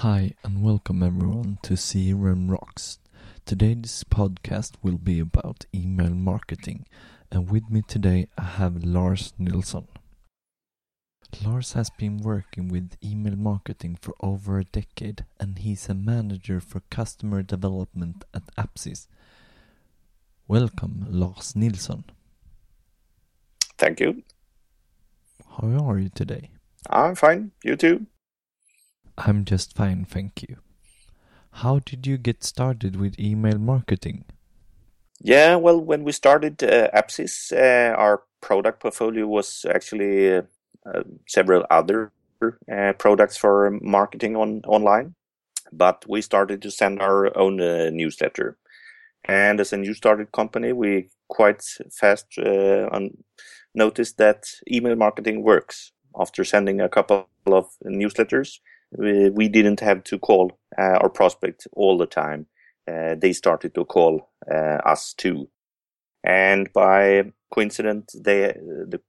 Hi, and welcome everyone to CRM Rocks. Today's podcast will be about email marketing, and with me today I have Lars Nilsson. Lars has been working with email marketing for over a decade, and he's a manager for customer development at Apsis. Welcome, Lars Nilsson. Thank you. How are you today? I'm fine. You too? I'm just fine, thank you. How did you get started with email marketing? Yeah, well, when we started uh, Apsis, uh, our product portfolio was actually uh, uh several other uh, products for marketing on online, but we started to send our own uh, newsletter. And as a new started company, we quite fast noticed that email marketing works. After sending a couple of newsletters, we, we didn't have to call uh, our prospect all the time. Uh, they started to call uh, us too. And by coincidence, they, the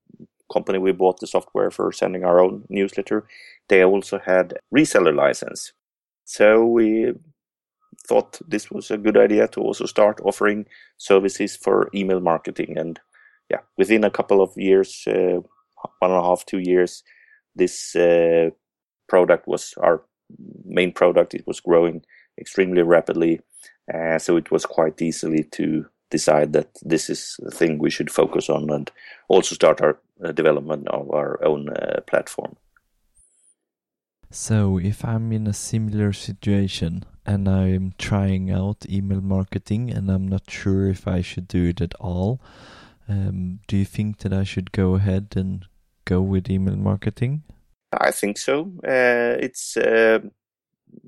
company we bought the software for sending our own newsletter, they also had reseller license. So we thought this was a good idea to also start offering services for email marketing. And yeah, within a couple of years, uh, one and a half, two years, this uh, product was our main product. It was growing extremely rapidly, uh, so it was quite easily to decide that this is the thing we should focus on and also start our uh, development of our own uh, platform. So, if I'm in a similar situation and I'm trying out email marketing and I'm not sure if I should do it at all, um, do you think that I should go ahead and go with email marketing? I think so. Uh, it's uh,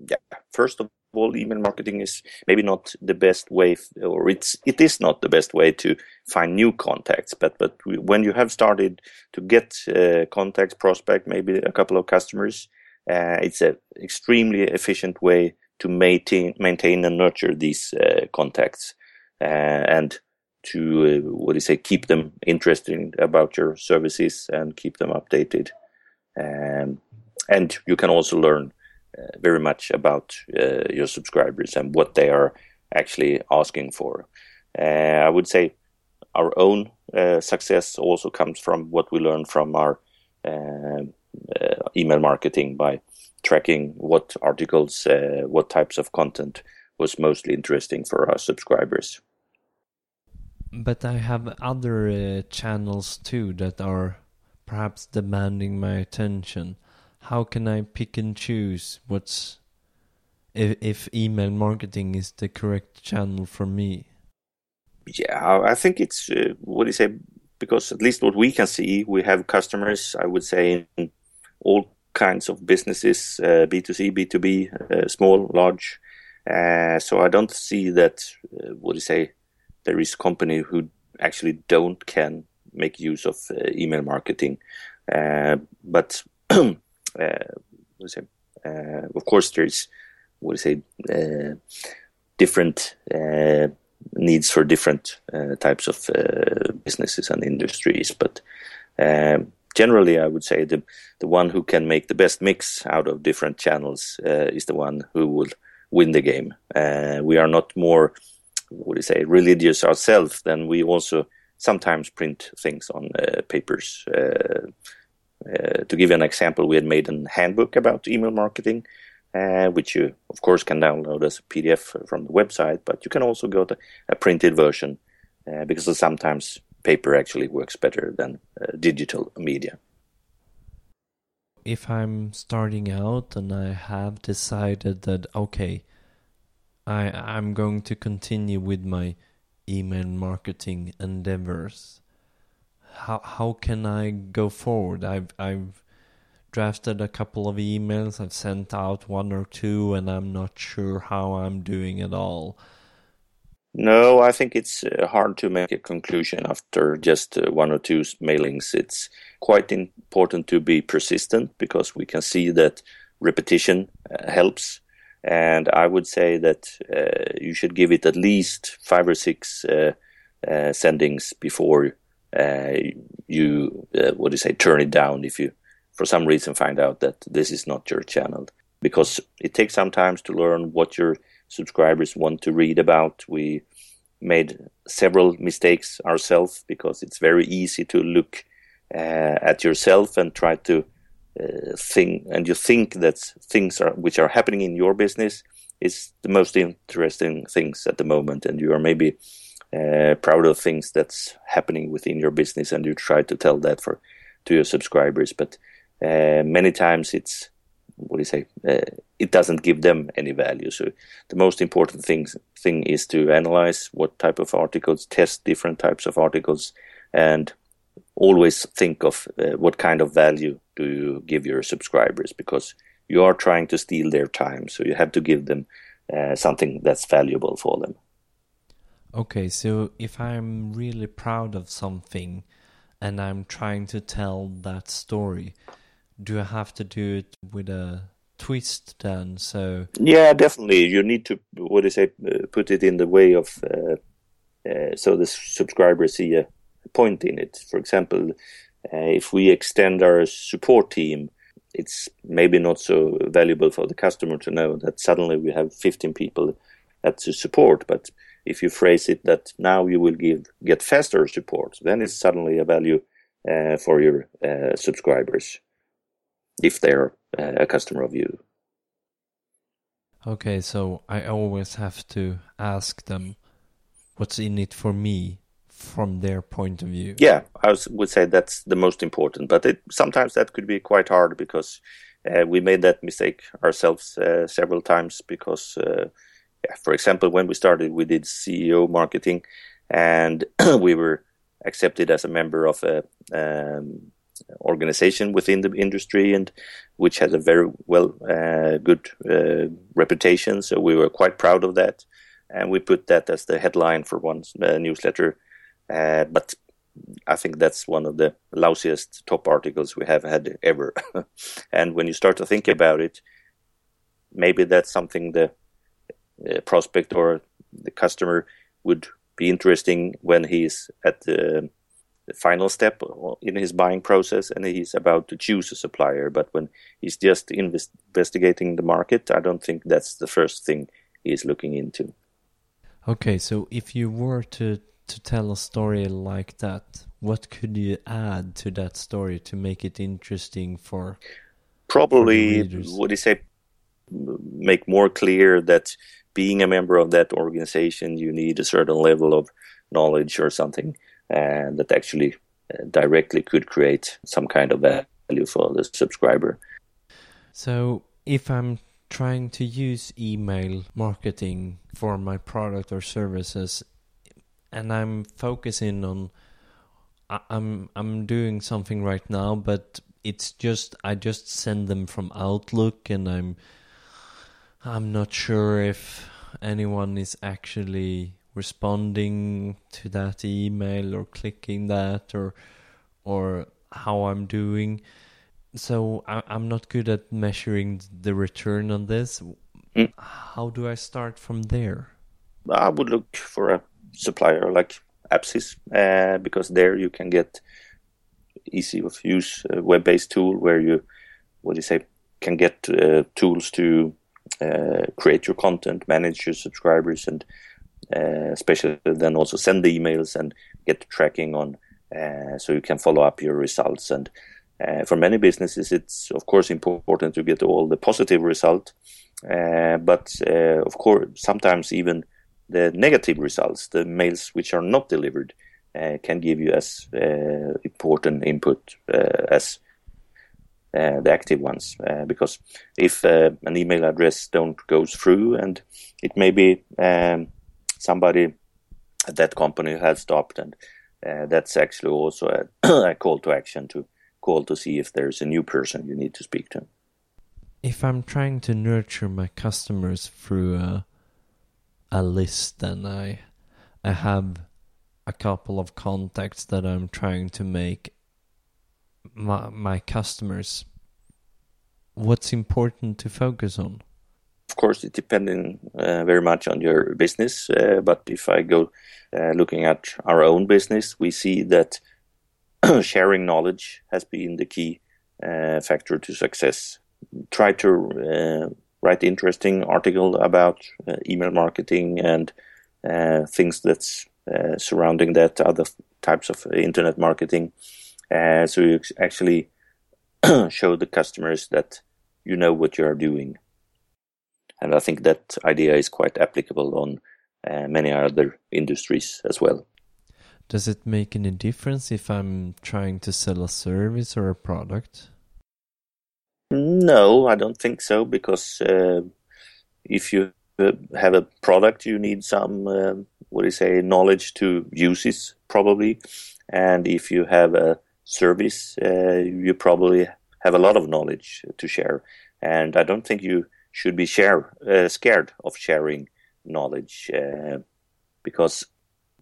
yeah. First of all, email marketing is maybe not the best way, or it's it is not the best way to find new contacts. But but when you have started to get uh, contacts, prospect, maybe a couple of customers, uh, it's an extremely efficient way to maintain maintain and nurture these uh, contacts uh, and to what do you say keep them interested about your services and keep them updated. Um, and you can also learn uh, very much about uh, your subscribers and what they are actually asking for. Uh, I would say our own uh, success also comes from what we learn from our uh, uh, email marketing by tracking what articles, what types of content was mostly interesting for our subscribers. But I have other channels too that are perhaps demanding my attention. How can I pick and choose what's if, if email marketing is the correct channel for me? Yeah, I think it's uh, what do you say? Because at least what we can see, we have customers. I would say in all kinds of businesses, uh, B two C, B two B, uh, small, large. Uh, so I don't see that. Uh, what do you say? There is company who actually don't can make use of uh, email marketing. Uh, but uh, say, of course, there's what do you say different needs for different types of businesses and industries, but. Generally, I would say the the one who can make the best mix out of different channels uh, is the one who will win the game. Uh, we are not more, what do you say, religious ourselves. than we also sometimes print things on uh, papers. Uh, uh, to give you an example, we had made a handbook about email marketing, which you, of course, can download as a PDF from the website, but you can also go to a printed version because sometimes paper actually works better than digital media if I'm starting out and I have decided that okay, I I'm going to continue with my email marketing endeavors. How how can I go forward? I've I've drafted a couple of emails. I've sent out one or two and I'm not sure how I'm doing at all. No I think it's uh, hard to make a conclusion after just uh, one or two mailings. It's quite important to be persistent because we can see that repetition uh, helps and I would say that uh, you should give it at least five or six uh, uh, sendings before uh, you, uh, what do you say, turn it down if you, for some reason, find out that this is not your channel. because it takes some time to learn what your subscribers want to read about. We made several mistakes ourselves because it's very easy to look uh, at yourself and try to uh, think, and you think that things are which are happening in your business is the most interesting things at the moment, and you are maybe uh, proud of things that's happening within your business, and you try to tell that for to your subscribers. But uh, many times it's what do you say? Uh, it doesn't give them any value. So the most important thing thing is to analyze what type of articles, test different types of articles, and always think of uh, what kind of value do you give your subscribers because you are trying to steal their time. So you have to give them uh, something that's valuable for them. Okay, so if I'm really proud of something and I'm trying to tell that story, do I have to do it with a twist then? So yeah, definitely. You need to what do you say? Uh, put it in the way of uh, uh, so the subscribers see a point in it. For example, uh, if we extend our support team, it's maybe not so valuable for the customer to know that suddenly we have 15 people at the support, but if you phrase it that now you will give get faster support, then it's suddenly a value uh, for your uh, subscribers if they're uh, a customer of you. Okay, so I always have to ask them what's in it for me from their point of view. Yeah, I would say that's the most important, but it, sometimes that could be quite hard because uh, we made that mistake ourselves uh, several times because, uh, yeah, for example, when we started, we did SEO marketing and we were accepted as a member of a um, organization within the industry and which has a very well uh, good uh, reputation. So we were quite proud of that, and we put that as the headline for one uh, newsletter. Uh, but I think that's one of the lousiest top articles we have had ever. and when you start to think about it, maybe that's something the uh, prospect or the customer would be interesting when he's at the final step in his buying process and he's about to choose a supplier. But when he's just invest- investigating the market, I don't think that's the first thing he's looking into. Okay, so if you were to, to tell a story like that, what could you add to that story to make it interesting for? Probably, for do you say? Make more clear that being a member of that organization, you need a certain level of knowledge or something and that actually uh, directly could create some kind of value for the subscriber. So, if I'm trying to use email marketing for my product or services, and I'm focusing on, I'm I'm doing something right now, but it's just I just send them from Outlook, and I'm I'm not sure if anyone is actually responding to that email or clicking that or or how I'm doing. So I, am not good at measuring the return on this. Mm. How do I start from there? I would look for a supplier like Apsis uh, because there you can get easy of use uh, web-based tool where you what do you say can get uh, tools to uh, create your content, manage your subscribers, and uh, especially then also send the emails and get the tracking on uh, so you can follow up your results. And for many businesses it's of course important to get all the positive result but of course sometimes even the negative results the mails which are not delivered uh, can give you as uh, important input uh, as the active ones because if an email address don't goes through and it may be um, somebody at that company has stopped, and uh, that's actually also a, a, call to action to call to see if there's a new person you need to speak to. If I'm trying to nurture my customers through a list, and I I have a couple of contacts that I'm trying to make my my customers. What's important to focus on? of course, it depending uh, very much on your business. Uh, but if I go uh, looking at our own business, we see that sharing knowledge has been the key uh, factor to success. try to uh, write interesting article about uh, email marketing and uh, things that's uh, surrounding that, other types of internet marketing. Uh, so you actually show the customers that you know what you are doing. And I think that idea is quite applicable on uh, many other industries as well. Does it make any difference if I'm trying to sell a service or a product? No, I don't think so because uh, if you uh, have a product, you need some, uh, what do you say, knowledge to use it probably. And if you have a service, uh, you probably have a lot of knowledge to share. And I don't think you should be share, uh, scared of sharing knowledge uh, because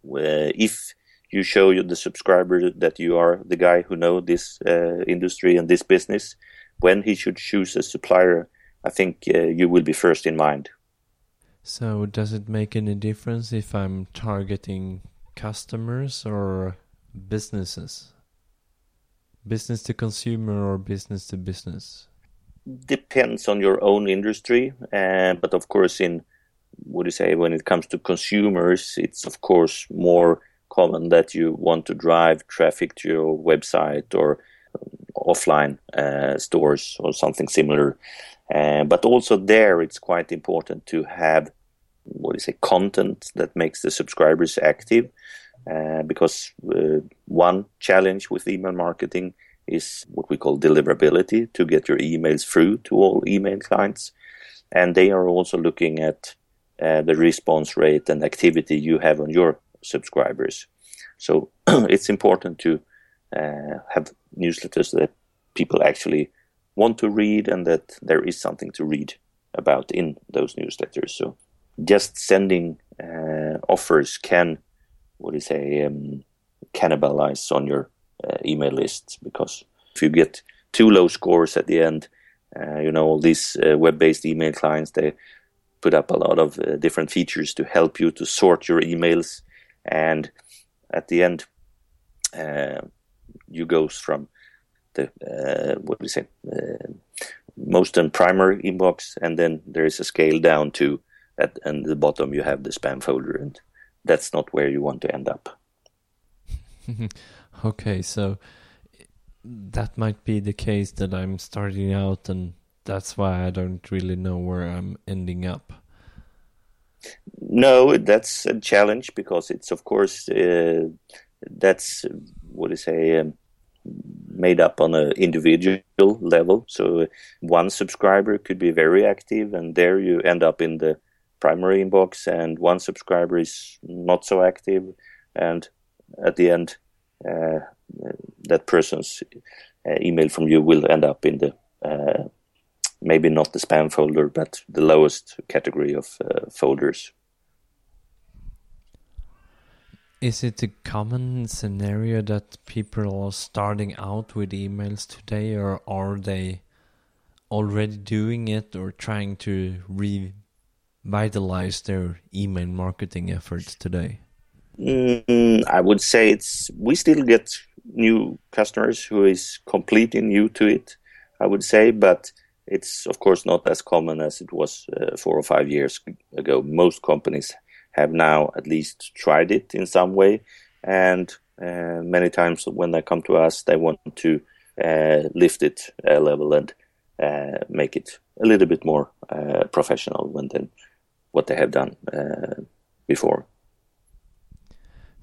if you show the subscriber that you are the guy who know this industry and this business, when he should choose a supplier, I think uh, you will be first in mind. So, does it make any difference if I'm targeting customers or businesses? Business to consumer or business to business? Depends on your own industry, uh, but of course, in what do you say when it comes to consumers, it's of course more common that you want to drive traffic to your website or offline uh, stores or something similar. Uh, but also there, it's quite important to have what is it content that makes the subscribers active. Uh, because one challenge with email marketing is what we call deliverability to get your emails through to all email clients. And they are also looking at uh, the response rate and activity you have on your subscribers. So it's important to uh, have newsletters that people actually want to read and that there is something to read about in those newsletters. So just sending uh, offers can, what do you say, um, cannibalize on your uh, email list because if you get too low scores at the end, uh, you know, all these uh, web-based email clients, they put up a lot of uh, different features to help you to sort your emails. And at the end, you goes from the uh, what do we say uh, most and primary inbox, and then there is a scale down to at and the bottom you have the spam folder, and that's not where you want to end up. okay, so that might be the case that I'm starting out, and that's why I don't really know where I'm ending up. No, that's a challenge because it's of course uh, that's what do you say um, made up on an individual level. So one subscriber could be very active, and there you end up in the primary inbox, and one subscriber is not so active, and at the end, uh, that person's uh, email from you will end up in the uh, maybe not the spam folder, but the lowest category of uh, folders. Is it a common scenario that people are starting out with emails today, or are they already doing it or trying to revitalize their email marketing efforts today? Mm, I would say it's we still get new customers who is completely new to it. I would say, but it's of course not as common as it was uh, four or five years ago. Most companies have now at least tried it in some way. And uh, many times when they come to us, they want to uh, lift it a level and uh, make it a little bit more uh, professional than what they have done uh, before.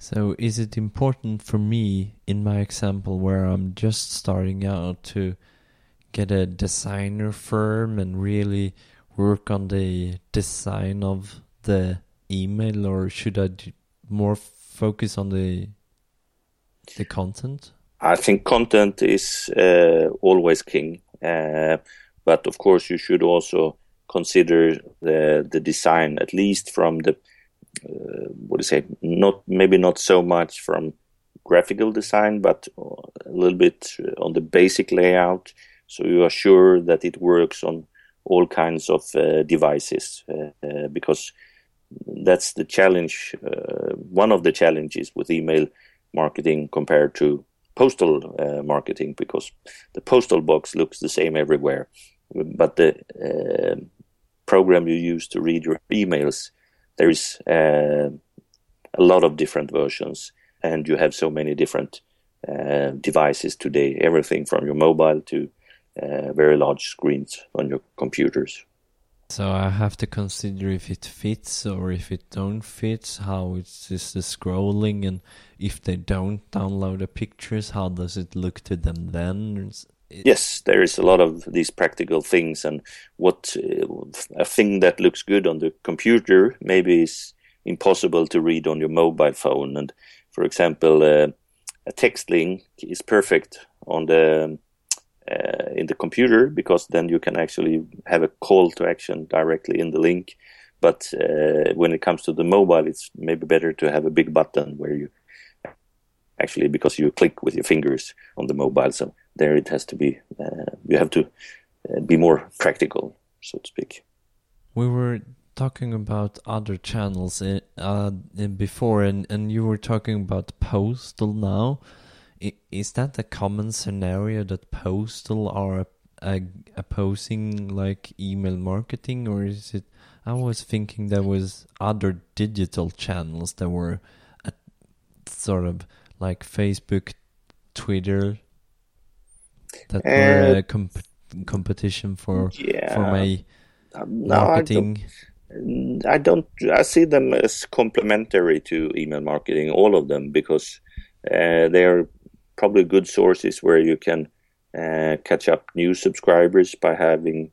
So, is it important for me, in my example, where I'm just starting out, to get a designer firm and really work on the design of the email, or should I more focus on the the content? I think content is uh, always king, uh, but of course you should also consider the the design, at least from the uh, what do you say? Not maybe not so much from graphical design, but a little bit on the basic layout, so you are sure that it works on all kinds of uh, devices, uh, uh, because that's the challenge. Uh, one of the challenges with email marketing compared to postal uh, marketing, because the postal box looks the same everywhere, but the uh, program you use to read your emails, there is uh, a lot of different versions, and you have so many different uh, devices today. Everything from your mobile to uh, very large screens on your computers. So I have to consider if it fits or if it don't fit, how it's the scrolling, and if they don't download the pictures, how does it look to them then? Yes, there is a lot of these practical things, and what uh, a thing that looks good on the computer maybe is impossible to read on your mobile phone. And for example, uh, a text link is perfect on the uh, in the computer because then you can actually have a call to action directly in the link. But uh, when it comes to the mobile, it's maybe better to have a big button where you actually because you click with your fingers on the mobile. So there it has to be. Uh, you have to uh, be more practical, so to speak. We were talking about other channels uh, uh before, and, and you were talking about Postal now. Is that a common scenario that Postal are opposing like email marketing, or is it? I was thinking there was other digital channels that were sort of like Facebook, Twitter, that uh, were a comp competition for yeah, for my um, marketing. No, I don't. I see them as complementary to email marketing, all of them, because uh, they are probably good sources where you can uh, catch up new subscribers by having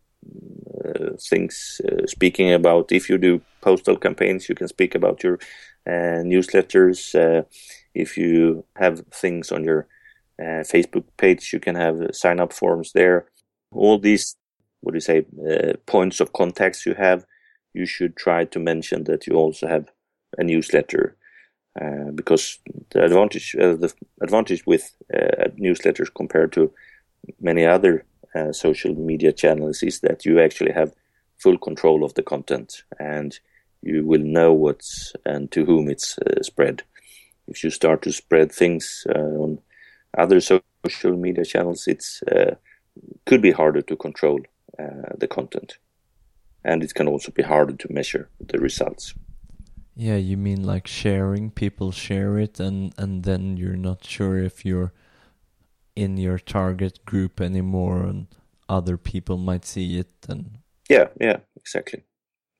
uh, things uh, speaking about. If you do postal campaigns, you can speak about your uh, newsletters. Uh, if you have things on your Facebook page, you can have sign up forms there. All these, what do you say, points of contacts you have you should try to mention that you also have a newsletter uh, because the advantage uh, the advantage with uh, newsletters compared to many other uh, social media channels is that you actually have full control of the content and you will know what's and to whom it's uh, spread. If you start to spread things on other social media channels, it's could be harder to control the content and it can also be harder to measure the results. Yeah, you mean like sharing? People share it, and and then you're not sure if you're in your target group anymore, and other people might see it. And yeah, yeah, exactly.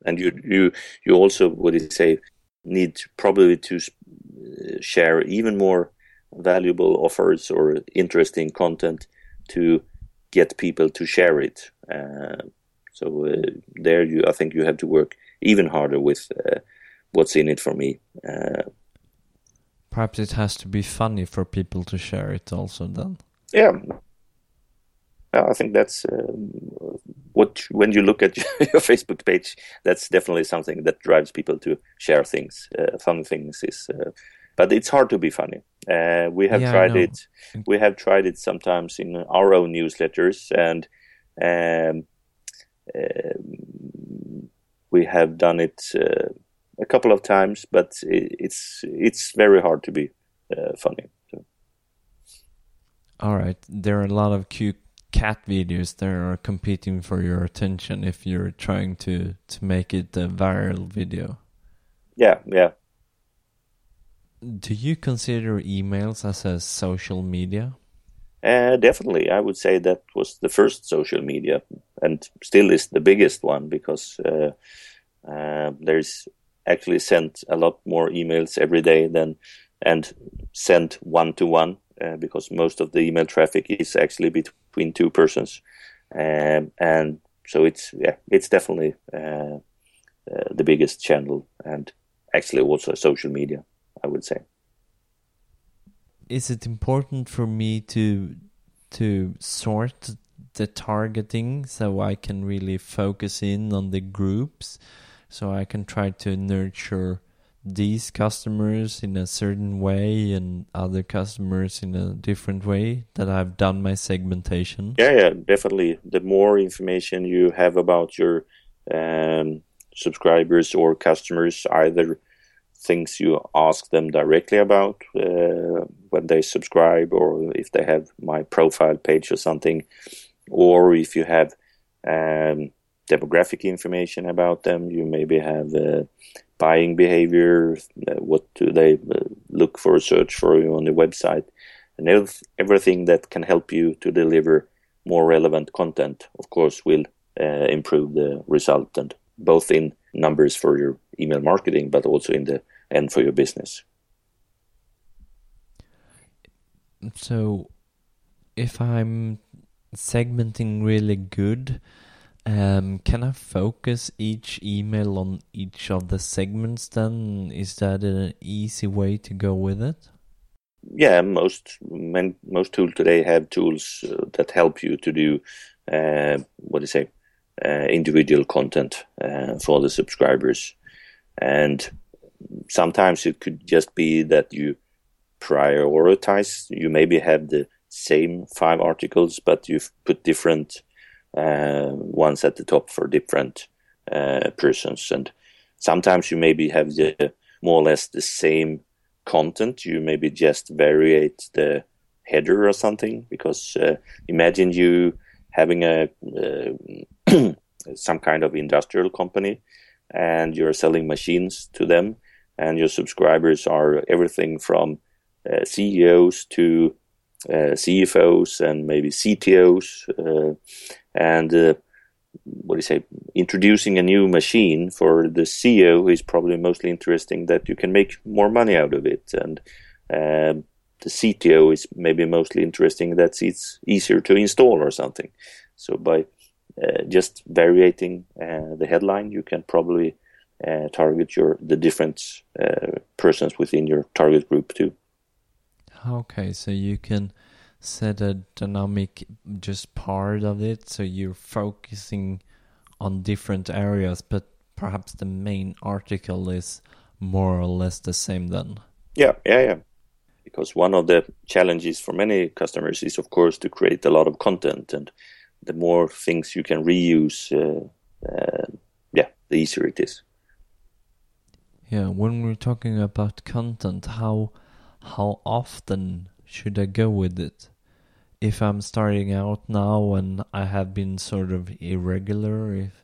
And you you you also what you say need probably to uh, share even more valuable offers or interesting content to get people to share it. Uh, so uh, there, you I think you have to work even harder with uh, what's in it for me. Uh, Perhaps it has to be funny for people to share it also. Then, yeah, I think that's um, what when you look at your Facebook page, that's definitely something that drives people to share things, uh, fun things. Is uh, but it's hard to be funny. Uh, we have yeah, tried it. We have tried it sometimes in our own newsletters, and um, um, we have done it uh, a couple of times, but it's it's very hard to be uh, funny. So. All right, there are a lot of cute cat videos that are competing for your attention if you're trying to to make it a viral video. Yeah, yeah. Do you consider emails as a social media? Uh, definitely, I would say that was the first social media, and still is the biggest one because uh, uh, there's actually sent a lot more emails every day than and sent one to one because most of the email traffic is actually between two persons, um, and so it's yeah, it's definitely uh, uh, the biggest channel and actually also social media, I would say. Is it important for me to to sort the targeting so I can really focus in on the groups so I can try to nurture these customers in a certain way and other customers in a different way that I've done my segmentation? Yeah, yeah, definitely. The more information you have about your um, subscribers or customers, either things you ask them directly about uh, when they subscribe or if they have my profile page or something or if you have um, demographic information about them. You maybe have uh, buying behavior. Uh, what do they uh, look for, search for you on the website, and everything that can help you to deliver more relevant content. Of course, will uh, improve the result and both in numbers for your email marketing, but also in the end for your business. So, if I'm segmenting really good, um, can I focus each email on each of the segments then? Is that an easy way to go with it? Yeah, most men, most tools today have tools uh, that help you to do uh, what do you say uh, individual content uh, for the subscribers, and sometimes it could just be that you prioritize. You maybe have the same five articles, but you've put different ones at the top for different uh, persons. And sometimes you maybe have the more or less the same content. You maybe just variate the header or something because uh, imagine you having a uh, some kind of industrial company and you're selling machines to them and your subscribers are everything from uh, CEOs to uh, CFOs and maybe CTOs, uh, and what do you say? Introducing a new machine for the CEO is probably mostly interesting that you can make more money out of it, and um, the CTO is maybe mostly interesting that it's easier to install or something. So by uh, just varying uh, the headline, you can probably uh, target your the different persons within your target group too. Okay, so you can set a dynamic just part of it, so you're focusing on different areas, but perhaps the main article is more or less the same then. Yeah, yeah, yeah. Because one of the challenges for many customers is, of course, to create a lot of content, and the more things you can reuse, uh, uh, yeah, the easier it is. Yeah, when we're talking about content, how how often should I go with it? If I'm starting out now and I have been sort of irregular, if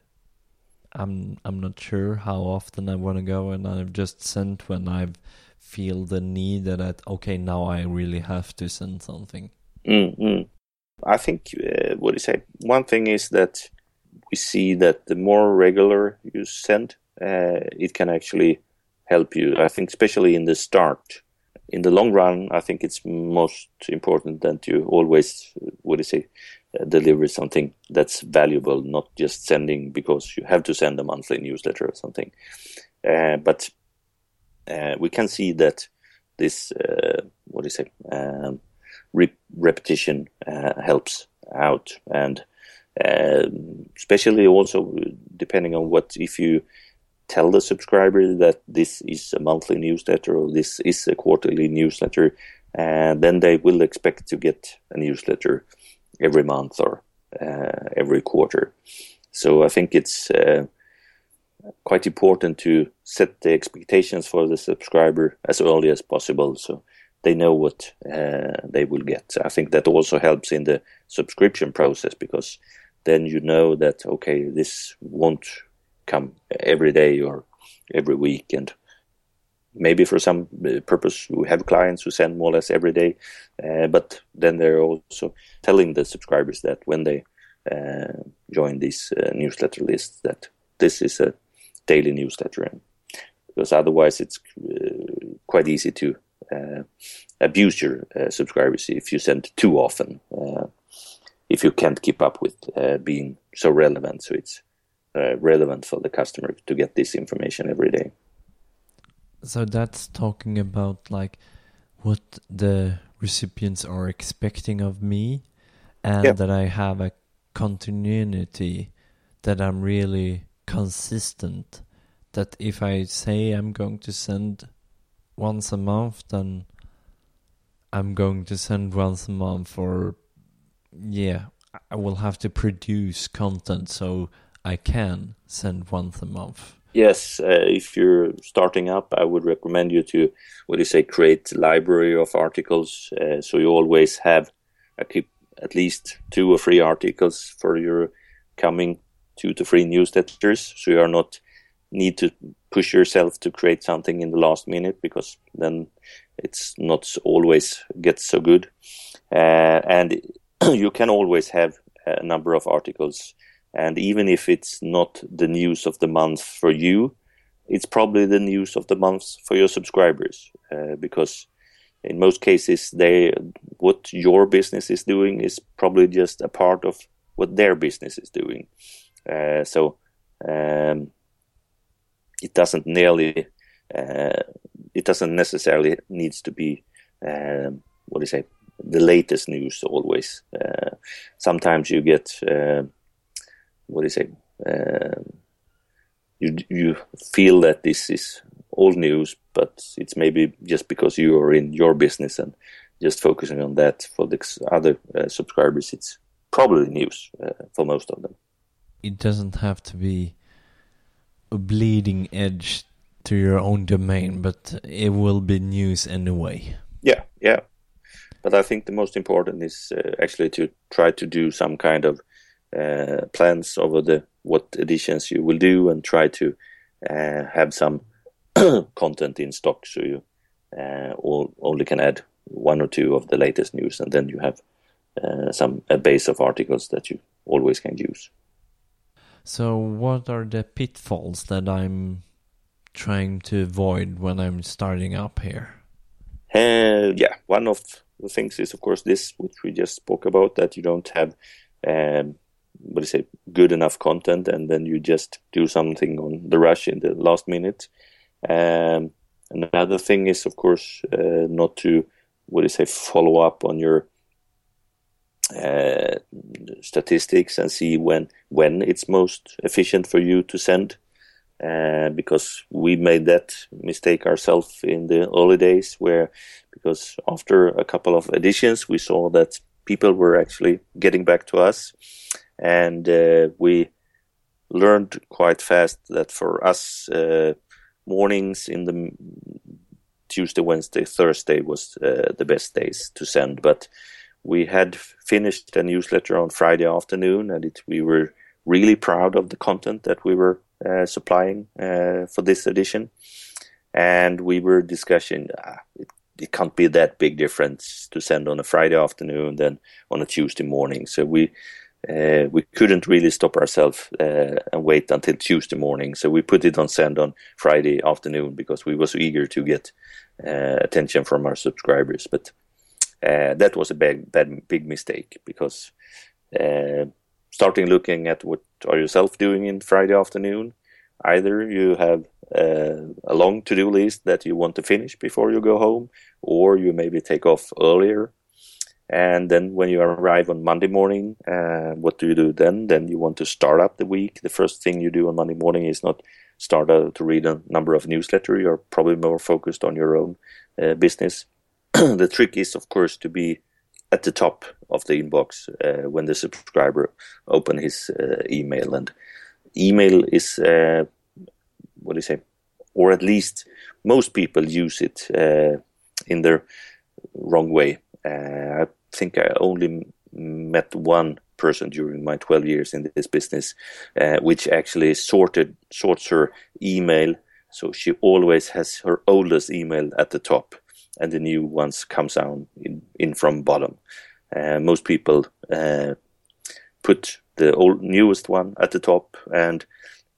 I'm I'm not sure how often I want to go, and I've just sent when I feel the need that okay now I really have to send something. Mm-hmm. I think uh, what you say. One thing is that we see that the more regular you send, uh, it can actually help you. I think especially in the start in the long run, I think it's most important that you always, what do you say, uh, deliver something that's valuable, not just sending because you have to send a monthly newsletter or something. Uh, but uh, we can see that this, uh, what do you say, um, re- repetition uh, helps out, and um, especially also depending on what if you tell the subscriber that this is a monthly newsletter or this is a quarterly newsletter, and then they will expect to get a newsletter every month or uh, every quarter. So I think it's uh, quite important to set the expectations for the subscriber as early as possible, so they know what uh, they will get. I think that also helps in the subscription process because then you know that okay, this won't come every day or every week. And maybe for some uh, purpose we have clients who send more or less every day uh, but then they're also telling the subscribers that when they uh, join this uh, newsletter list that this is a daily newsletter. And because otherwise it's uh, quite easy to uh, abuse your subscribers if you send too often if you can't keep up with being so relevant. So it's uh, relevant for the customer to get this information every day. So that's talking about like what the recipients are expecting of me and that I have a continuity that I'm really consistent that if I say I'm going to send once a month then I'm going to send once a month or yeah I will have to produce content so I can send once a month. Yes, uh, if you're starting up, I would recommend you to, what do you say, create a library of articles. Uh, so you always have at least two or three articles for your coming two to three newsletters, so you are not need to push yourself to create something in the last minute because then it's not always gets so good. Uh, and you can always have a number of articles, and even if it's not the news of the month for you, it's probably the news of the month for your subscribers uh, because in most cases they what your business is doing is probably just a part of what their business is doing. Uh, so um, it doesn't nearly uh, it doesn't necessarily needs to be um, what do you say the latest news always. Uh, sometimes you get uh, what do you say um, you you feel that this is old news, but it's maybe just because you are in your business and just focusing on that. For the other uh, subscribers, it's probably news uh, for most of them. It doesn't have to be a bleeding edge to your own domain, but it will be news anyway. Yeah, yeah. But I think the most important is uh, actually to try to do some kind of uh, plans over the what editions you will do and try to uh, have some content in stock so you uh, all, only can add one or two of the latest news and then you have uh, some a base of articles that you always can use. So what are the pitfalls that i'm trying to avoid when i'm starting up here? Uh, yeah one of the things is of course this which we just spoke about that you don't have um, what do you say good enough content and then you just do something on the rush in the last minute. Um, another thing is of course uh, not to what you say follow up on your uh, statistics and see when when it's most efficient for you to send uh, because we made that mistake ourselves in the early days where because after a couple of editions we saw that people were actually getting back to us and uh, we learned quite fast that for us uh, mornings in the Tuesday, Wednesday, Thursday was uh, the best days to send. But we had finished a newsletter on Friday afternoon, and it, we were really proud of the content that we were uh, supplying uh, for this edition. And we were discussing ah, it, it can't be that big difference to send on a Friday afternoon than on a Tuesday morning. So we uh, we couldn't really stop ourselves uh, and wait until Tuesday morning. So we put it on send on Friday afternoon because we were so eager to get uh, attention from our subscribers. But uh, that was a big, bad, big mistake because uh, starting looking at what are yourself doing in Friday afternoon, either you have uh, a long to-do list that you want to finish before you go home, or you maybe take off earlier and then when you arrive on Monday morning, uh, what do you do then? Then you want to start up the week. The first thing you do on Monday morning is not start uh, to read a number of newsletters. You're probably more focused on your own uh, business. the trick is, of course, to be at the top of the inbox uh, when the subscriber open his uh, email. And email is, uh, what do you say, or at least most people use it in their wrong way. Uh, think I only met one person during my 12 years in this business, uh, which actually sorted sorts her email. So she always has her oldest email at the top, and the new ones comes down in, in from bottom. Uh, most people uh, put the old newest one at the top, and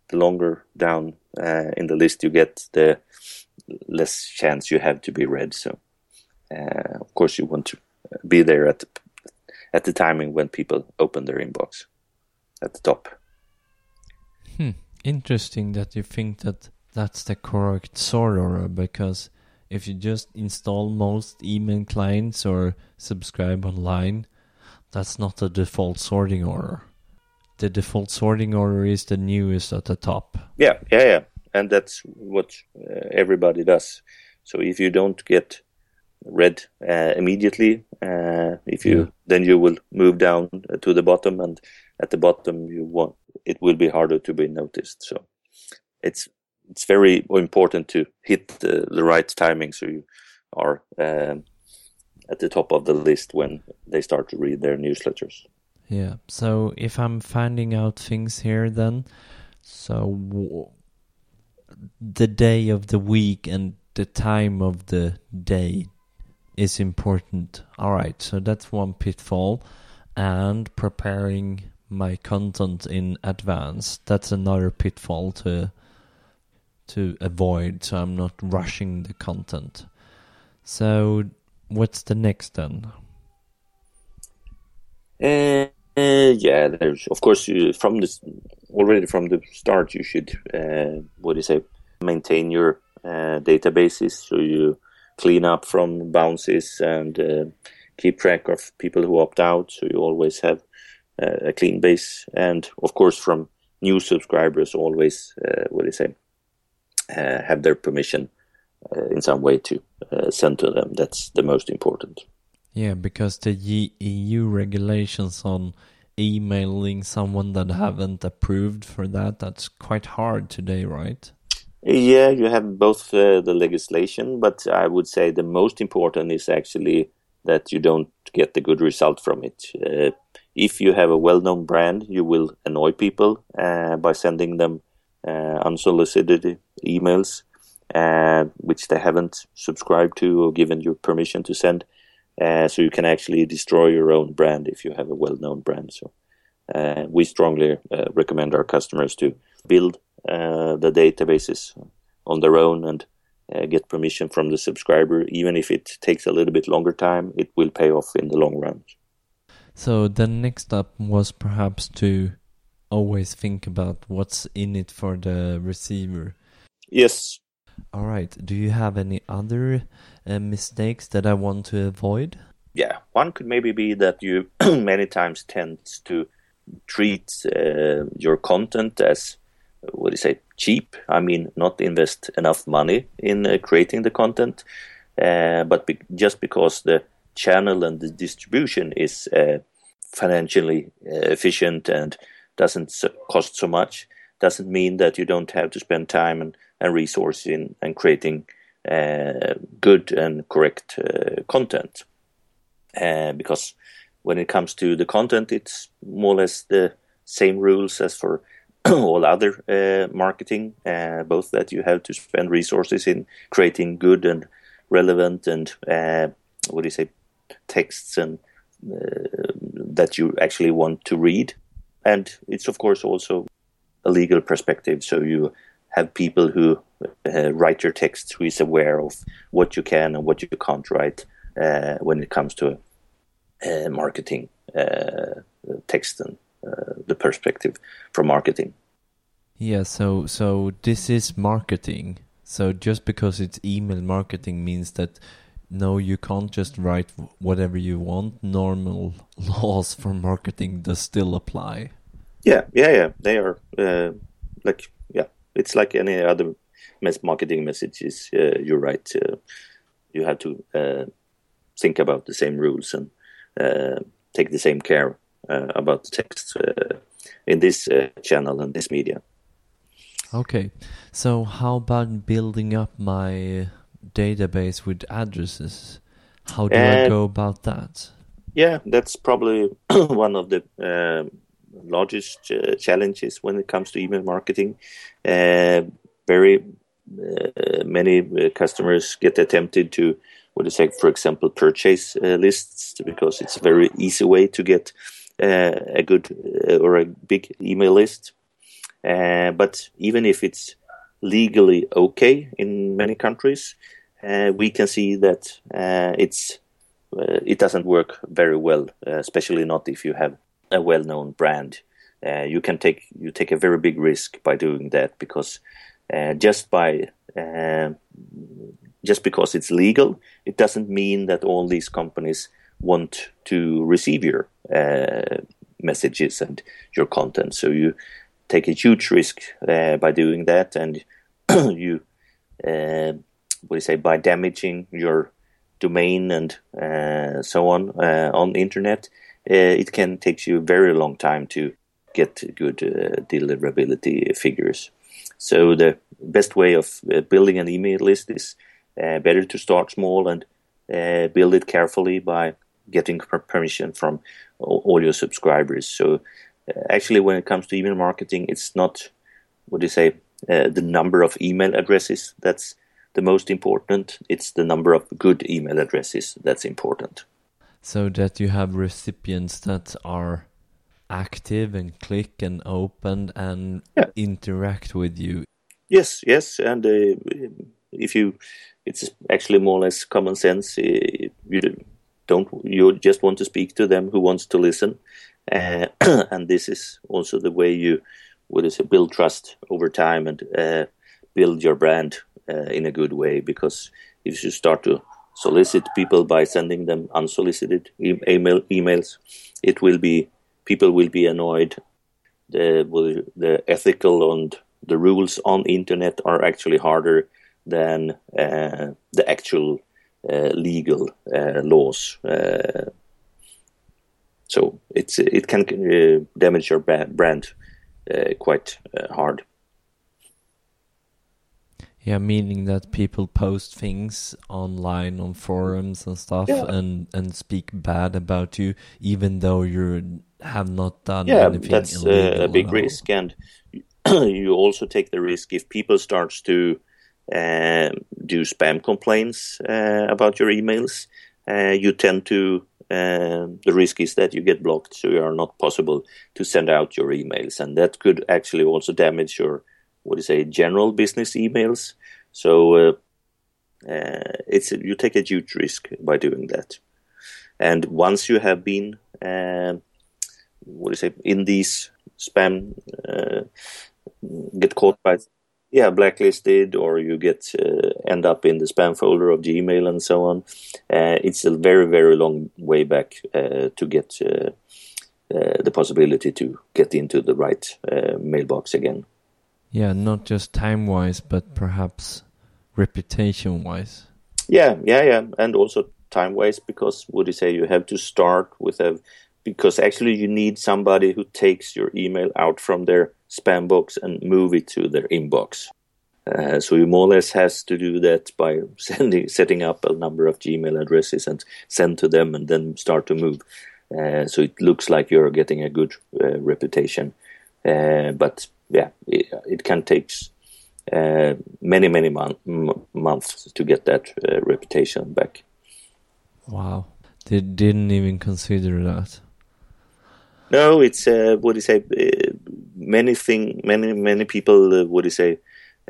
the longer down uh, in the list you get, the less chance you have to be read. So, uh, of course, you want to be there at the at the timing when people open their inbox at the top. Hmm. Interesting that you think that that's the correct sort order because if you just install most email clients or subscribe online, that's not the default sorting order. The default sorting order is the newest at the top. Yeah, yeah, yeah. And that's what uh, everybody does. So if you don't get read uh, immediately. Uh, if you yeah. then you will move down to the bottom, and at the bottom you want it will be harder to be noticed. So it's it's very important to hit the, the right timing so you are um, at the top of the list when they start to read their newsletters. Yeah. So if I'm finding out things here, then so w- the day of the week and the time of the day is important. All right. So that's one pitfall, and preparing my content in advance. That's another pitfall to to avoid. So I'm not rushing the content. So what's the next then? Uh, uh, yeah, there's of course you, from this already from the start you should uh, what do you say maintain your uh, databases so you clean up from bounces and uh, keep track of people who opt out. So you always have uh, a clean base. And of course from new subscribers always uh, what do you say have their permission in some way to send to them. That's the most important. Yeah, because the EU regulations on emailing someone that haven't approved for that, that's quite hard today, right? Yeah, you have both uh, the legislation, but I would say the most important is actually that you don't get the good result from it. Uh, if you have a well-known brand, you will annoy people uh, by sending them uh, unsolicited emails, uh, which they haven't subscribed to or given you permission to send. Uh, so you can actually destroy your own brand if you have a well-known brand. So we strongly recommend our customers to build the databases on their own and uh, get permission from the subscriber. Even if it takes a little bit longer time, it will pay off in the long run. So the next step was perhaps to always think about what's in it for the receiver. Yes. All right. Do you have any other uh, mistakes that I want to avoid? Yeah, one could maybe be that you many times tend to treat uh, your content as what do you say cheap. I mean, not invest enough money in uh, creating the content, uh, but be- just because the channel and the distribution is uh, financially uh, efficient and doesn't cost so much, doesn't mean that you don't have to spend time and, and resources in and creating uh, good and correct uh, content. Because when it comes to the content, it's more or less the same rules as for all other uh, marketing, uh, both that you have to spend resources in creating good and relevant and uh, what do you say texts and that you actually want to read. And it's of course also a legal perspective, so you have people who uh, write your texts who is aware of what you can and what you can't write uh, when it comes to uh, marketing uh, text and uh, the perspective from marketing. Yeah, so so this is marketing. So just because it's email marketing means that no, you can't just write whatever you want. Normal laws for marketing does still apply. Yeah, yeah, yeah. They are uh, like yeah, it's like any other marketing messages. Uh, you're right. Uh, you have to uh, think about the same rules and uh, take the same care uh, about the text uh, in this channel and this media. Okay, so how about building up my database with addresses? How do I go about that? Yeah, that's probably one of the largest uh, challenges when it comes to email marketing. Uh, very uh, many uh, customers get attempted to, what is say, for example, purchase uh, lists because it's a very easy way to get uh, Uh, a good uh, or a big email list. Uh, but even if it's legally okay in many countries, we can see that it's it doesn't work very well, especially not if you have a well-known brand, uh, you can take you take a very big risk by doing that because uh, just by uh, just because it's legal, it doesn't mean that all these companies want to receive your uh, messages and your content. So you take a huge risk uh, by doing that, and you uh, what do you say by damaging your domain and so on on the internet uh, it can take you a very long time to get good uh, deliverability figures. So the best way of uh, building an email list is better to start small and build it carefully by getting permission from all your subscribers. So uh, actually, when it comes to email marketing, it's not what do you say uh, the number of email addresses that's the most important. It's the number of good email addresses that's important. So that you have recipients that are active and click and open and yeah. interact with you. Yes, yes, and uh, if you, it's actually more or less common sense. Uh, you don't you just want to speak to them who wants to listen, uh, and this is also the way you, what is it, build trust over time and uh, build your brand uh, in a good way. Because if you start to solicit people by sending them unsolicited email emails, it will be people will be annoyed. The the ethical and the rules on the internet are actually harder than uh, the actual legal uh, laws. Uh, so it's it can uh, damage your brand uh, quite hard. Yeah, meaning that people post things online on forums and stuff yeah. and and speak bad about you, even though you have not done yeah, anything. that's a big risk, and you also take the risk if people starts to uh, do spam complaints uh, about your emails. Uh, you tend to uh, the risk is that you get blocked, so you are not possible to send out your emails, and that could actually also damage your what do you say general business emails. So uh, uh, it's you take a huge risk by doing that. And once you have been uh, what do you say in these spam uh, get caught by yeah blacklisted or you get uh, end up in the spam folder of Gmail and so on. Uh, it's a very very long way back to get. the possibility to get into the right mailbox again. Yeah, not just time wise, but perhaps reputation wise. Yeah, yeah, yeah, and also time wise because would you say you have to start with a because actually you need somebody who takes your email out from their spam box and move it to their inbox. Uh, so you more or less has to do that by sending, setting up a number of Gmail addresses and send to them, and then start to move. Uh, so it looks like you're getting a good uh, reputation, uh, but yeah, it, it can take uh, many many mon- m- months to get that uh, reputation back. Wow, they didn't even consider that. No, it's uh, what do you say? Uh, many thing, many many people uh, what do you say?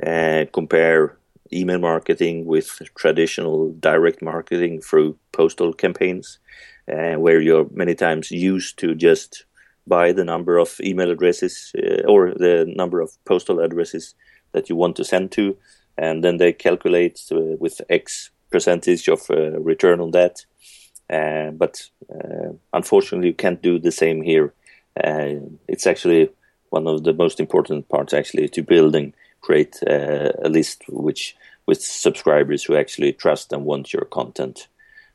Uh, compare email marketing with traditional direct marketing through postal campaigns, where you're many times used to just by the number of email addresses uh, or the number of postal addresses that you want to send to, and then they calculate uh, with X percentage of uh, return on that. Uh, but uh, unfortunately, you can't do the same here. Uh, it's actually one of the most important parts, actually, to build and create a list which with subscribers who actually trust and want your content.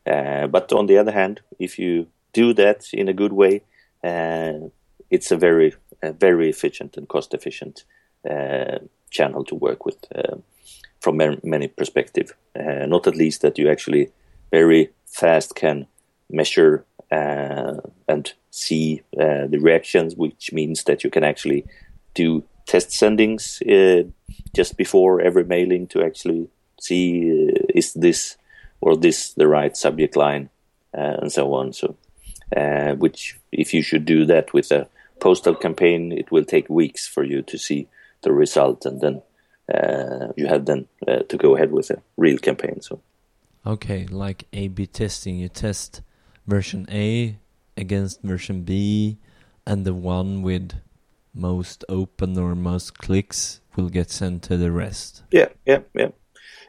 but on the other hand, if you do that in a good way, uh, it's a very very efficient and cost efficient uh, channel to work with uh, from many perspective. not at least that you actually very fast can measure and see the reactions, which means that you can actually do test sendings uh, just before every mailing to actually see uh, is this or this the right subject line uh, and so on. So uh, which if you should do that with a postal campaign, it will take weeks for you to see the result, and then uh, you have then uh, to go ahead with a real campaign. So, okay, like A/B testing, you test version A against version B, and the one with most open or most clicks will get sent to the rest. Yeah, yeah, yeah.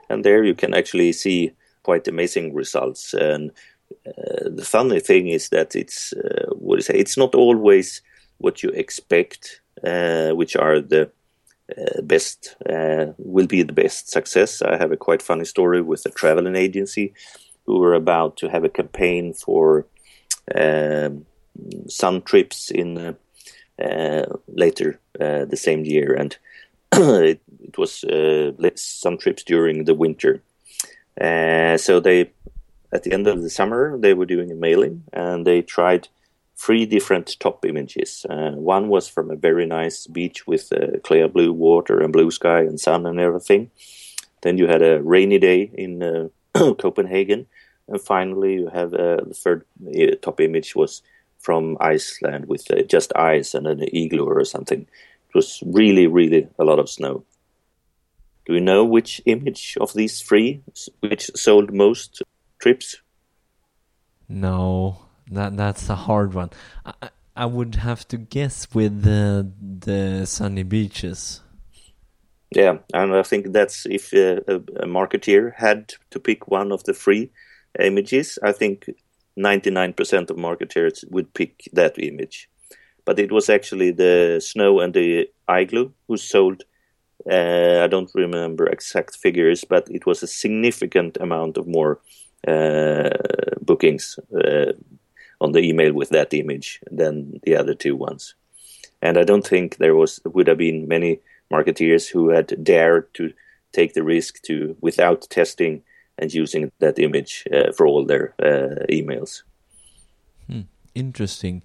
And there you can actually see quite amazing results. And uh, the funny thing is that it's uh, what do you say? It's not always what you expect, uh, which are the uh, best uh, will be the best success. I have a quite funny story with a traveling agency who were about to have a campaign for um, some trips in later the same year, and it, it, was some trips during the winter. so they at the end of the summer, they were doing a mailing and they tried three different top images. Uh, one was from a very nice beach with uh, clear blue water and blue sky and sun and everything. Then you had a rainy day in uh, Copenhagen, and finally you have uh, the third uh, top image was from Iceland with uh, just ice and an igloo or something. It was really, really a lot of snow. Do you know which image of these three which sold most trips? No, that that's a hard one. I, I would have to guess with the the sunny beaches. Yeah, and I think that's if uh, a, a marketeer had to pick one of the three images, I think 99% of marketers would pick that image. But it was actually the snow and the igloo who sold. Uh, I don't remember exact figures, but it was a significant amount of more uh, bookings uh, on the email with that image than the other two ones. And I don't think there was would have been many marketeers who had dared to take the risk to without testing and using that image uh, for all their uh, emails. Hmm. Interesting.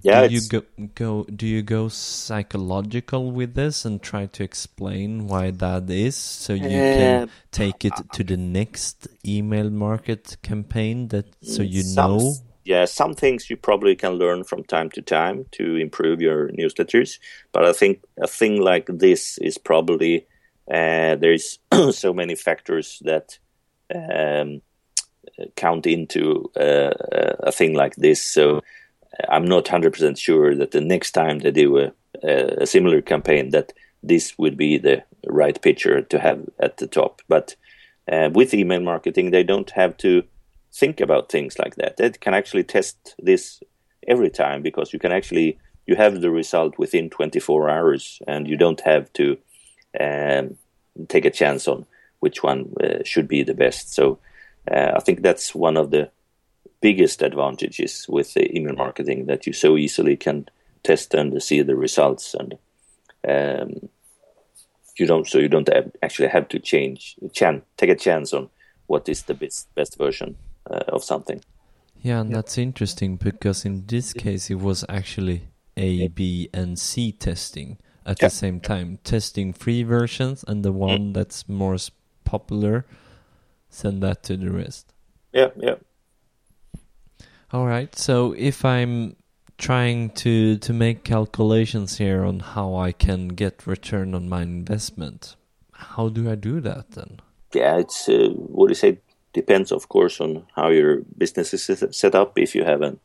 Yeah, do you go, go do you go psychological with this and try to explain why that is so you can uh, take it to the next email market campaign that so you some, know? yeah some things you probably can learn from time to time to improve your newsletters but i think a thing like this is probably uh, there's so many factors that um, count into uh, a thing like this. So I'm not 100% sure that the next time they do a, a, similar campaign that this would be the right picture to have at the top. But uh, with email marketing, they don't have to think about things like that. They can actually test this every time because you can actually you have the result within 24 hours and you don't have to um, take a chance on which one uh, should be the best. So uh, I think that's one of the biggest advantages with the email marketing that you so easily can test and see the results and um, you don't so you don't actually have to change chan, take a chance on what is the best best version uh, of something. Yeah and that's interesting because in this case it was actually a b and c testing at yeah. the same time testing free versions and the one mm. that's more popular send that to the rest. Yeah yeah all right. So if I'm trying to to make calculations here on how I can get return on my investment, how do I do that then? Yeah, it's uh, what do you say? Depends, of course, on how your business is set up. If you have a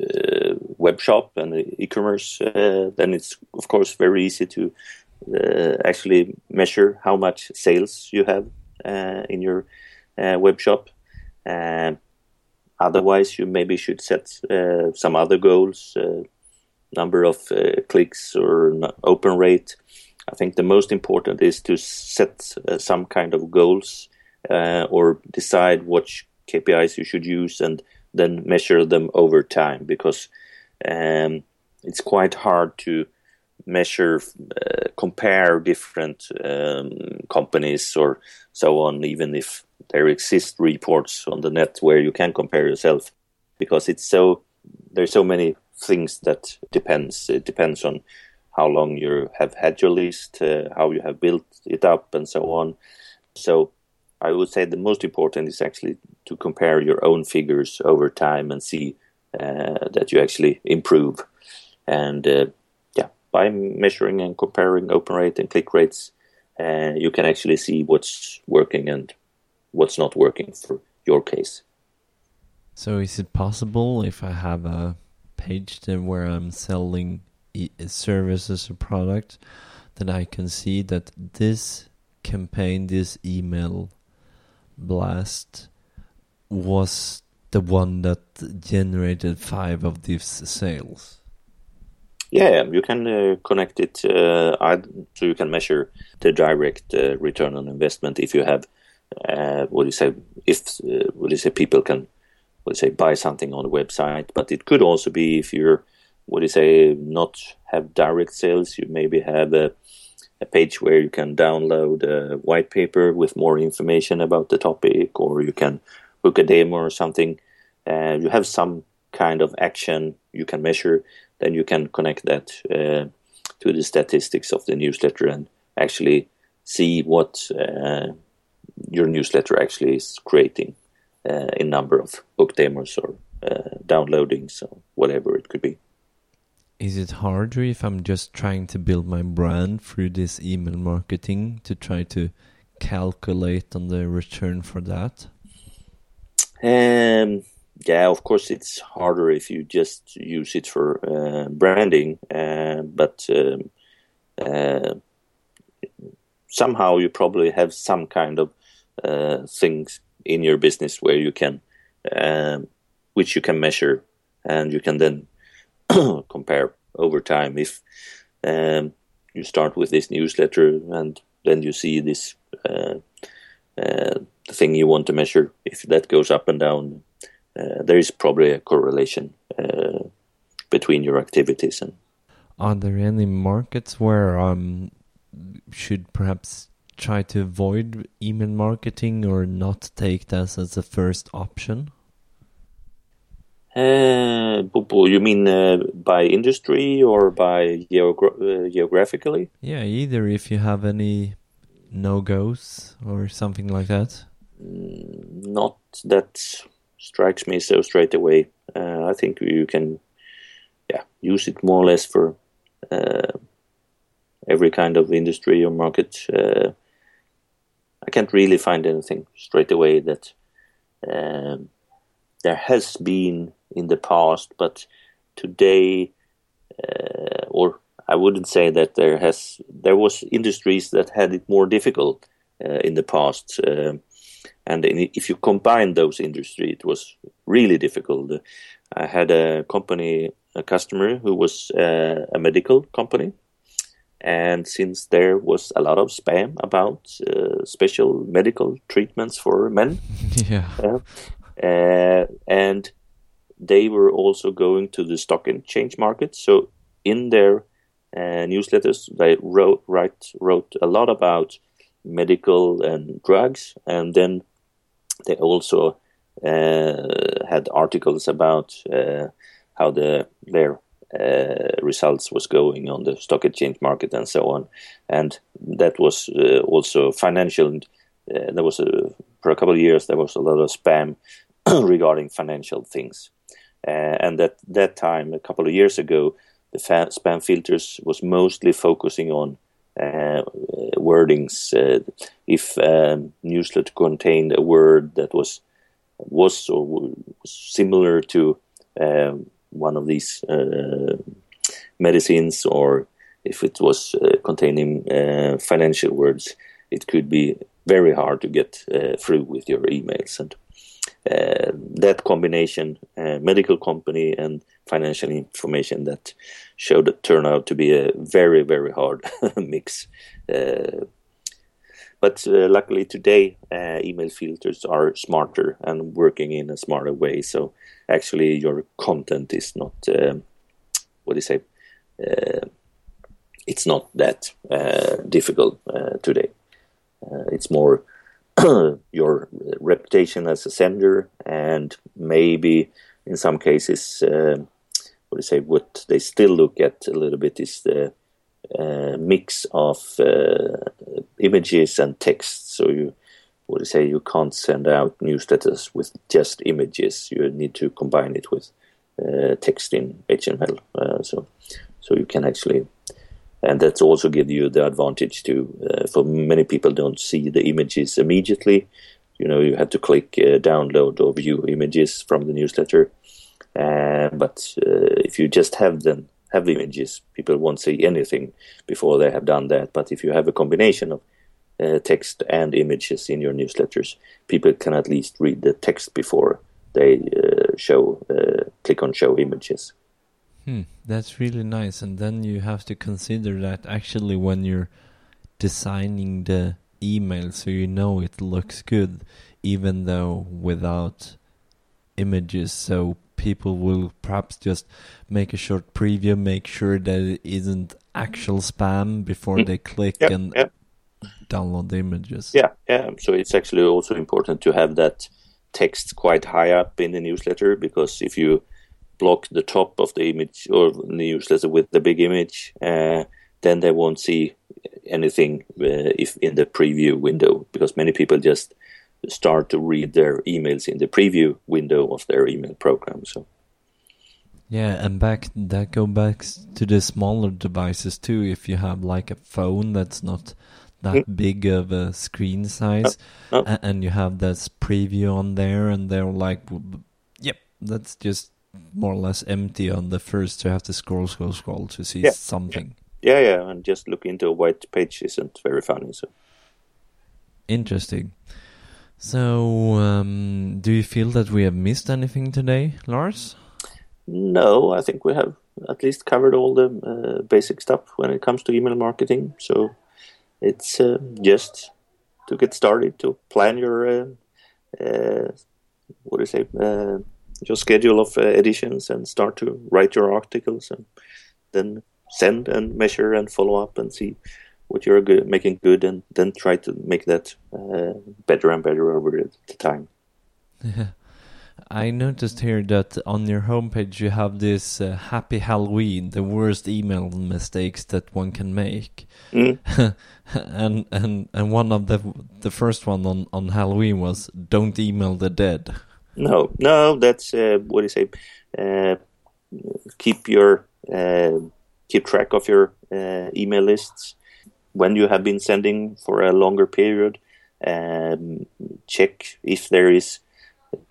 uh, web shop and e-commerce, uh, then it's of course very easy to uh, actually measure how much sales you have uh, in your uh, web shop. Otherwise, you maybe should set uh, some other goals, uh, number of uh, clicks or open rate. I think the most important is to set uh, some kind of goals uh, or decide which KPIs you should use and then measure them over time because um, it's quite hard to measure, uh, compare different um, companies or so on, even if there exist reports on the net where you can compare yourself, because it's so there's so many things that depends. It depends on how long you have had your list, uh, how you have built it up, and so on. So I would say the most important is actually to compare your own figures over time and see uh, that you actually improve. And uh, by measuring and comparing open rate and click rates, uh, you can actually see what's working and what's not working for your case. So, is it possible if I have a page then where I'm selling e services or product that I can see that this campaign, this email blast was the one that generated five of these sales? Yeah, you can uh, connect it uh, so you can measure the direct uh, return on investment if you have uh, what do you say if uh, what do you say people can what do you say buy something on the website, but it could also be if you're what do you say not have direct sales, you maybe have a, a page where you can download a white paper with more information about the topic, or you can book a demo or something, uh, you have some kind of action you can measure, then you can connect that uh, to the statistics of the newsletter and actually see what uh, your newsletter actually is creating uh, in number of book demos or uh, downloadings or whatever it could be. Is it harder if I'm just trying to build my brand through this email marketing to try to calculate on the return for that? Um, yeah, of course, it's harder if you just use it for uh, branding, uh, but um, uh, somehow you probably have some kind of things in your business where you can, um, which you can measure, and you can then compare over time. If um, you start with this newsletter and then you see this uh, uh, thing you want to measure, if that goes up and down uh, there is probably a correlation uh, between your activities and. Are there any markets where um should perhaps try to avoid email marketing or not take that as a first option? Uh, you mean uh, by industry or by geogra uh, geographically? Yeah, either if you have any no goes or something like that. Mm, not that strikes me so straight away. Uh, I think you can, yeah, use it more or less for uh, every kind of industry or market. I can't really find anything straight away that um, there has been in the past, but today, uh, or I wouldn't say that there has there was industries that had it more difficult uh, in the past. Um, and if you combine those industries, it was really difficult. I had a company, a customer who was uh, a medical company, and since there was a lot of spam about uh, special medical treatments for men, yeah, uh, and they were also going to the stock exchange market. So in their uh, newsletters, they wrote write, wrote a lot about medical and drugs, and then they also uh, had articles about uh, how the their uh, results was going on the stock exchange market and so on, and that was also financial. And there was a, for a couple of years there was a lot of spam regarding financial things, and at that time a couple of years ago the spam filters was mostly focusing on uh, wordings. Uh, if um, newsletter contained a word that was was or was similar to um, one of these uh, medicines, or if it was uh, containing uh, financial words, it could be very hard to get uh, through with your emails. And that combination, medical company and financial information, that showed turn out to be a very very hard mix. Uh, but uh, luckily today, uh, email filters are smarter and working in a smarter way. So actually, your content is not um, what do you say? Uh, it's not that uh, difficult uh, today. it's more your reputation as a sender, and maybe in some cases what do you say? What they still look at a little bit is the uh, mix of uh, images and text. So you, you say? You can't send out newsletters with just images. You need to combine it with uh, text in HTML. Uh, so, so you can actually, and that's also give you the advantage to. Uh, for many people, don't see the images immediately. You know, you have to click uh, download or view images from the newsletter but uh, if you just have them have images, people won't see anything before they have done that. But if you have a combination of uh, text and images in your newsletters, people can at least read the text before they uh, show uh, click on show images. Hmm, that's really nice. And then you have to consider that actually when you're designing the email, so you know it looks good, even though without images. So people will perhaps just make a short preview, make sure that it isn't actual spam before mm. they click yep, and yep. Download the images. Yeah, yeah. So it's actually also important to have that text quite high up in the newsletter because if you block the top of the image or the newsletter with the big image, uh, then they won't see anything uh, if in the preview window because many people just start to read their emails in the preview window of their email program. So. Yeah, and back that go back to the smaller devices too. If you have like a phone that's not that mm. big of a screen size, oh, oh. and you have this preview on there, and they're like, "Yep, that's just more or less empty on the first. You have to scroll, scroll, scroll to see yeah. something. Yeah, yeah, and just look into a white page isn't very funny. So interesting. So, um, do you feel that we have missed anything today, Lars? No, I think we have at least covered all the uh, basic stuff when it comes to email marketing. So it's uh, just to get started to plan your uh, uh what do you say uh, your schedule of editions and start to write your articles and then send and measure and follow up and see what you're good, making good and then try to make that better and better over the time. I noticed here that on your homepage you have this uh, Happy Halloween, the worst email mistakes that one can make. Mm. and and and one of the the first one on on Halloween was don't email the dead. No, no, that's uh, what do you say? Uh, keep your uh, keep track of your uh, email lists when you have been sending for a longer period. Um, check if there is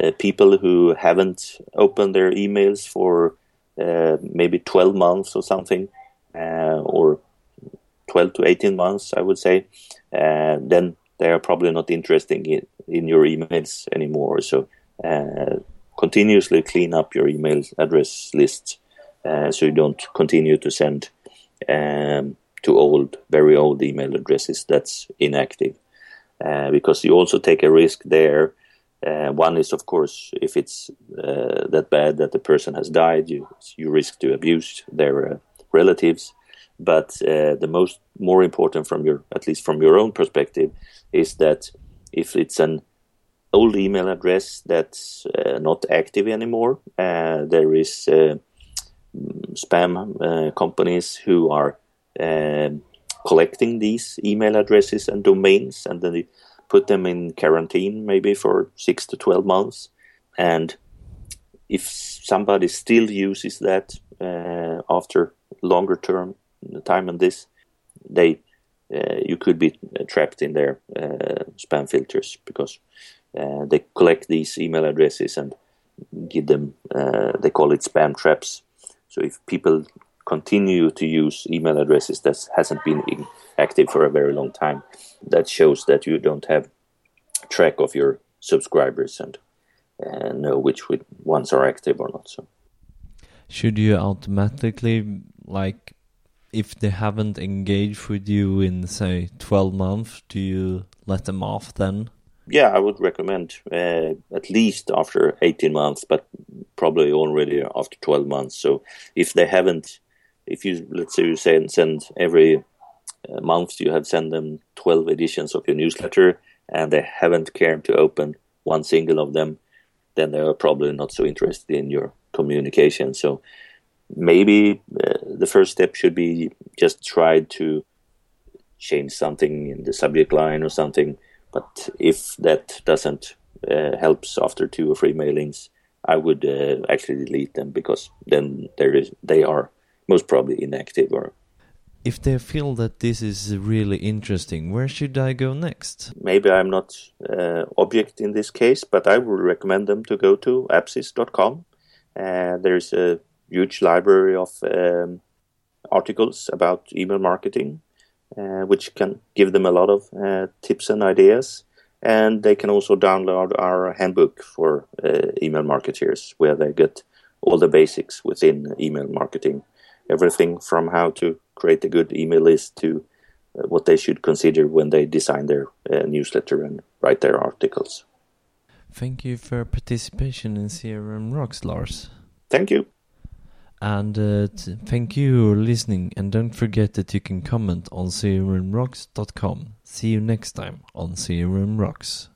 uh, people who haven't opened their emails for uh, maybe 12 months or something, uh, or 12 to 18 months, I would say, uh, then they are probably not interested in, in your emails anymore. So uh, continuously clean up your email address list so you don't continue to send um, to old, very old email addresses that's inactive. because you also take a risk there uh, one is, of course, if it's uh, that bad that the person has died, you you risk to abuse their uh, relatives. But uh, the most more important, from your at least from your own perspective, is that if it's an old email address that's uh, not active anymore, uh, there is spam companies who are collecting these email addresses and domains, and then put them in quarantine maybe for six to 12 months. And if somebody still uses that uh, after longer term time on this, they uh, you could be trapped in their uh, spam filters because uh, they collect these email addresses and give them. Uh, they call it spam traps. So if people continue to use email addresses that hasn't been active for a very long time, that shows that you don't have track of your subscribers and uh, know which ones are active or not. So, should you automatically like if they haven't engaged with you in say 12 months do you let them off then yeah i would recommend uh, at least after 18 months but probably already after 12 months so if they haven't if you let's say you send, send every uh, month you have sent them 12 editions of your newsletter and they haven't cared to open one single of them then they are probably not so interested in your communication. So maybe uh, the first step should be just try to change something in the subject line or something. But if that doesn't uh, helps after two or three mailings i would uh, actually delete them because then there is they are most probably inactive or if they feel that this is really interesting, where should I go next? Maybe I'm not uh, object in this case, but I would recommend them to go to apsis.com. Uh, there's a huge library of um, articles about email marketing, uh, which can give them a lot of uh, tips and ideas. And they can also download our handbook for uh, email marketers, where they get all the basics within email marketing everything from how to create a good email list to uh, what they should consider when they design their uh, newsletter and write their articles. Thank you for participation in CRM Rocks, Lars. Thank you. And uh, thank you for listening. And don't forget that you can comment on crmrocks.com. See you next time on CRM Rocks.